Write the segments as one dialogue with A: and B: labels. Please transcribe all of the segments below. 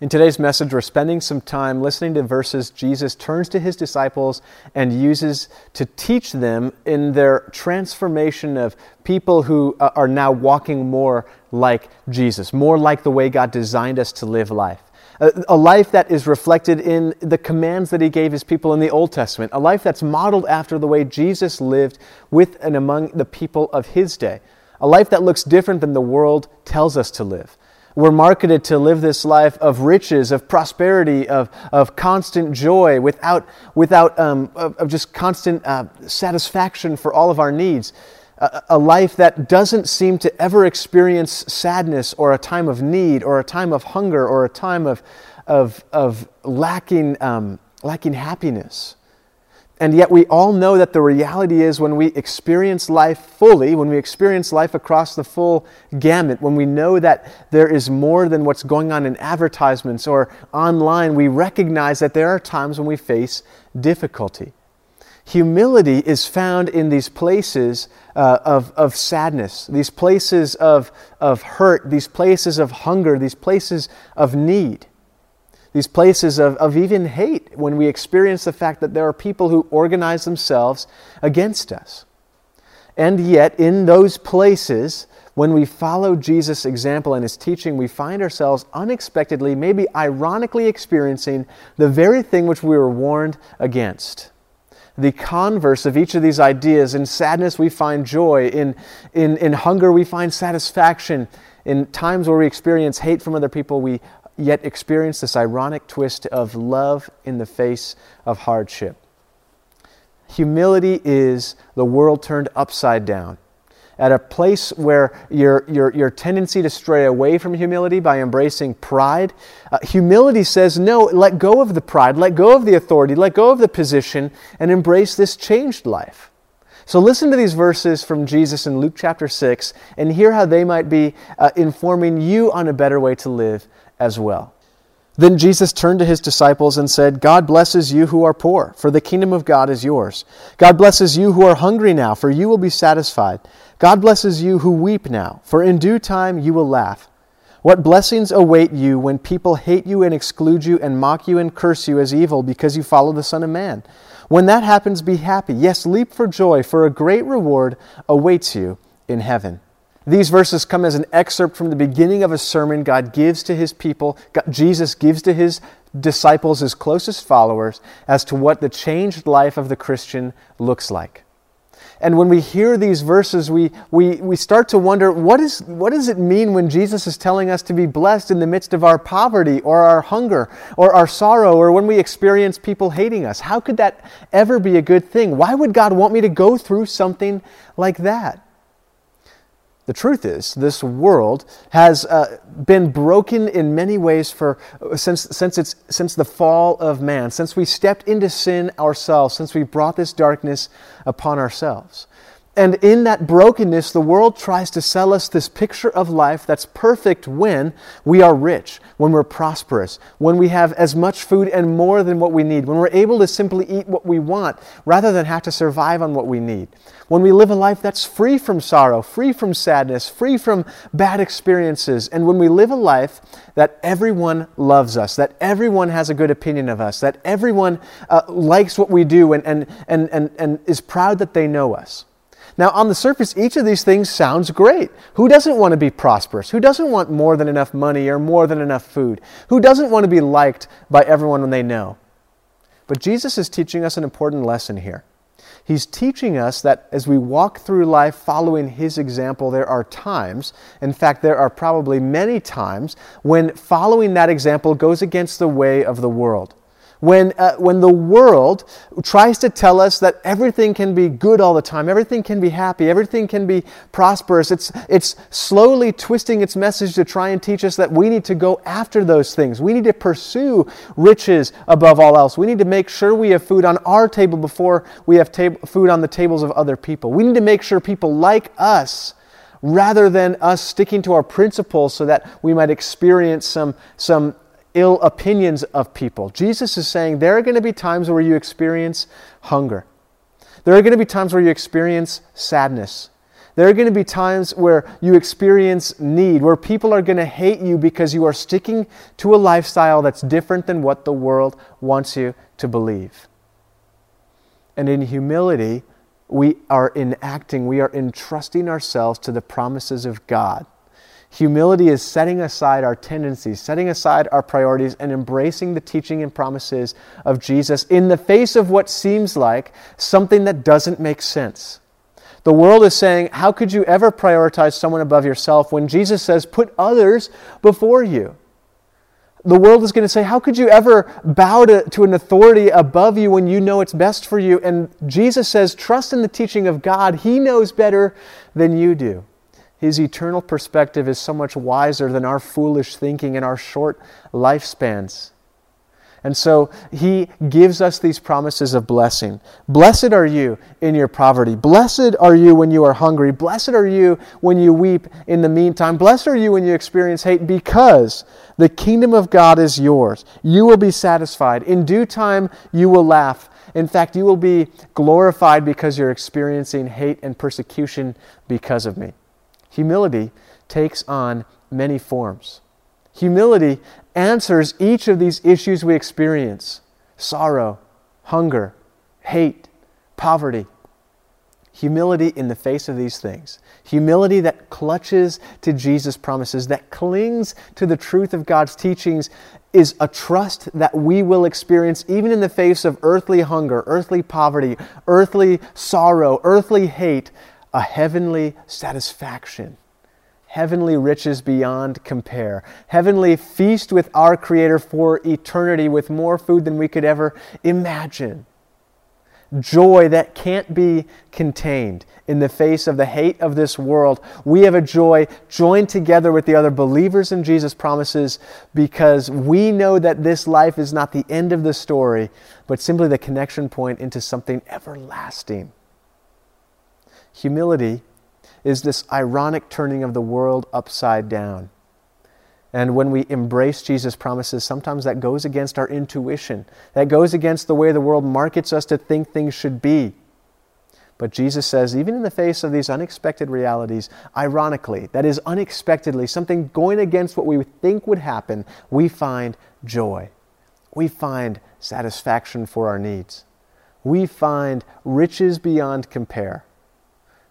A: In today's message, we're spending some time listening to verses Jesus turns to his disciples and uses to teach them in their transformation of people who uh, are now walking more like Jesus, more like the way God designed us to live life. A, life that is reflected in the commands that he gave his people in the Old Testament, a life that's modeled after the way Jesus lived with and among the people of his day, a life that looks different than the world tells us to live. We're marketed to live this life of riches, of prosperity, of, of constant joy, without, without um, of, of, just constant uh, satisfaction for all of our needs. A, a life that doesn't seem to ever experience sadness or a time of need or a time of hunger or a time of, of, of lacking, um, lacking happiness. And yet, we all know that the reality is when we experience life fully, when we experience life across the full gamut, when we know that there is more than what's going on in advertisements or online, we recognize that there are times when we face difficulty. Humility is found in these places uh, of, of sadness, these places of, of hurt, these places of hunger, these places of need these places of, of even hate when we experience the fact that there are people who organize themselves against us. And yet, in those places, when we follow Jesus' example and his teaching, we find ourselves unexpectedly, maybe ironically, experiencing the very thing which we were warned against. The converse of each of these ideas in sadness, we find joy. In, in, in hunger, we find satisfaction. In times where we experience hate from other people, we yet experience this ironic twist of love in the face of hardship. Humility is the world turned upside down. At a place where your, your, your tendency to stray away from humility by embracing pride, uh, humility says, no, let go of the pride, let go of the authority, let go of the position, and embrace this changed life. So listen to these verses from Jesus in Luke chapter 6 and hear how they might be uh, informing you on a better way to live as well. Then Jesus turned to his disciples and said, God blesses you who are poor, for the kingdom of God is yours. God blesses you who are hungry now, for you will be satisfied. God blesses you who weep now, for in due time you will laugh. What blessings await you when people hate you and exclude you and mock you and curse you as evil because you follow the Son of Man? When that happens, be happy. Yes, leap for joy, for a great reward awaits you in heaven. These verses come as an excerpt from the beginning of a sermon God gives to his people, God, Jesus gives to his disciples, his closest followers, as to what the changed life of the Christian looks like. And when we hear these verses, we, we, we start to wonder what, is, what does it mean when Jesus is telling us to be blessed in the midst of our poverty or our hunger or our sorrow or when we experience people hating us? How could that ever be a good thing? Why would God want me to go through something like that? The truth is, this world has uh, been broken in many ways for, since, since, it's, since the fall of man, since we stepped into sin ourselves, since we brought this darkness upon ourselves. And in that brokenness, the world tries to sell us this picture of life that's perfect when we are rich, when we're prosperous, when we have as much food and more than what we need, when we're able to simply eat what we want rather than have to survive on what we need, when we live a life that's free from sorrow, free from sadness, free from bad experiences, and when we live a life that everyone loves us, that everyone has a good opinion of us, that everyone uh, likes what we do and, and, and, and, and is proud that they know us. Now, on the surface, each of these things sounds great. Who doesn't want to be prosperous? Who doesn't want more than enough money or more than enough food? Who doesn't want to be liked by everyone when they know? But Jesus is teaching us an important lesson here. He's teaching us that as we walk through life following His example, there are times, in fact, there are probably many times, when following that example goes against the way of the world when, uh, when the world tries to tell us that everything can be good all the time, everything can be happy, everything can be prosperous, it's, it's slowly twisting its message to try and teach us that we need to go after those things. We need to pursue riches above all else. We need to make sure we have food on our table before we have tab- food on the tables of other people. We need to make sure people like us rather than us sticking to our principles so that we might experience some, some ill opinions of people. Jesus is saying there are going to be times where you experience hunger. There are going to be times where you experience sadness. There are going to be times where you experience need, where people are going to hate you because you are sticking to a lifestyle that's different than what the world wants you to believe. And in humility, we are enacting, we are entrusting ourselves to the promises of God. Humility is setting aside our tendencies, setting aside our priorities, and embracing the teaching and promises of Jesus in the face of what seems like something that doesn't make sense. The world is saying, How could you ever prioritize someone above yourself when Jesus says, Put others before you? The world is going to say, How could you ever bow to, to an authority above you when you know it's best for you? And Jesus says, Trust in the teaching of God. He knows better than you do. His eternal perspective is so much wiser than our foolish thinking and our short lifespans. And so he gives us these promises of blessing. Blessed are you in your poverty. Blessed are you when you are hungry. Blessed are you when you weep in the meantime. Blessed are you when you experience hate because the kingdom of God is yours. You will be satisfied. In due time, you will laugh. In fact, you will be glorified because you're experiencing hate and persecution because of me. Humility takes on many forms. Humility answers each of these issues we experience sorrow, hunger, hate, poverty. Humility in the face of these things. Humility that clutches to Jesus' promises, that clings to the truth of God's teachings, is a trust that we will experience even in the face of earthly hunger, earthly poverty, earthly sorrow, earthly hate, a heavenly satisfaction heavenly riches beyond compare. Heavenly feast with our Creator for eternity with more food than we could ever imagine. Joy that can't be contained in the face of the hate of this world. We have a joy joined together with the other believers in Jesus' promises because we know that this life is not the end of the story, but simply the connection point into something everlasting. Humility is this ironic turning of the world upside down. And when we embrace Jesus' promises, sometimes that goes against our intuition. That goes against the way the world markets us to think things should be. But Jesus says, even in the face of these unexpected realities, ironically, that is unexpectedly, something going against what we think would happen, we find joy. We find satisfaction for our needs. We find riches beyond compare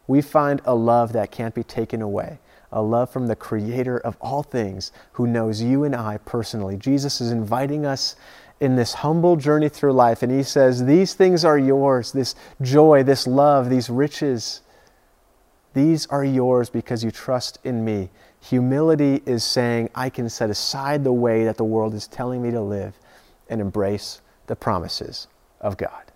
A: we find a love that can't be taken away, a love from the Creator of all things who knows you and I personally. Jesus is inviting us in this humble journey through life, and He says, These things are yours this joy, this love, these riches. These are yours because you trust in me. Humility is saying, I can set aside the way that the world is telling me to live and embrace the promises of God.